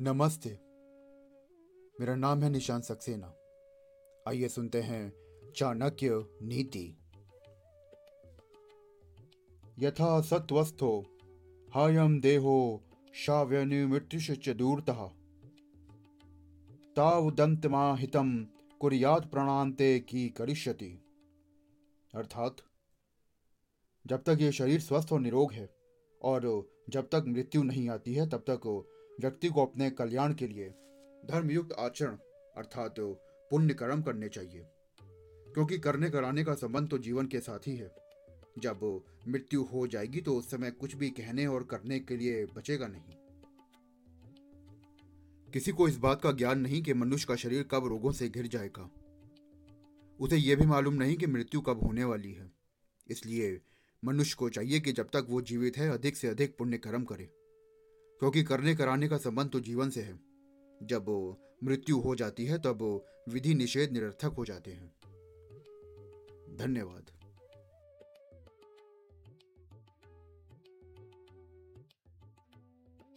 नमस्ते। मेरा नाम है निशान सक्सेना। आइए सुनते हैं चाणक्य नीति। यथा सत्वस्थो हायम देहो शाव्यनिमृत्युश्च दूरतः। तावदंतमाहितम कुरियात प्राणांते की करिष्यति। अर्थात, जब तक ये शरीर स्वस्थ और निरोग है, और जब तक मृत्यु नहीं आती है, तब तक व्यक्ति को अपने कल्याण के लिए धर्मयुक्त आचरण अर्थात पुण्य कर्म करने चाहिए। क्योंकि करने कराने का संबंध तो जीवन के साथ ही है। जब मृत्यु हो जाएगी तो उस समय कुछ भी कहने और करने के लिए बचेगा नहीं। किसी को इस बात का ज्ञान नहीं कि मनुष्य का शरीर कब रोगों से घिर जाएगा। उसे यह भी मालूम नहीं कि मृत्यु कब होने वाली है। इसलिए मनुष्य को चाहिए कि जब तक वो जीवित है, अधिक से अधिक पुण्य कर्म करे। क्योंकि करने कराने का संबंध तो जीवन से है। जब मृत्यु हो जाती है, तब विधि निषेध निरर्थक हो जाते हैं। धन्यवाद।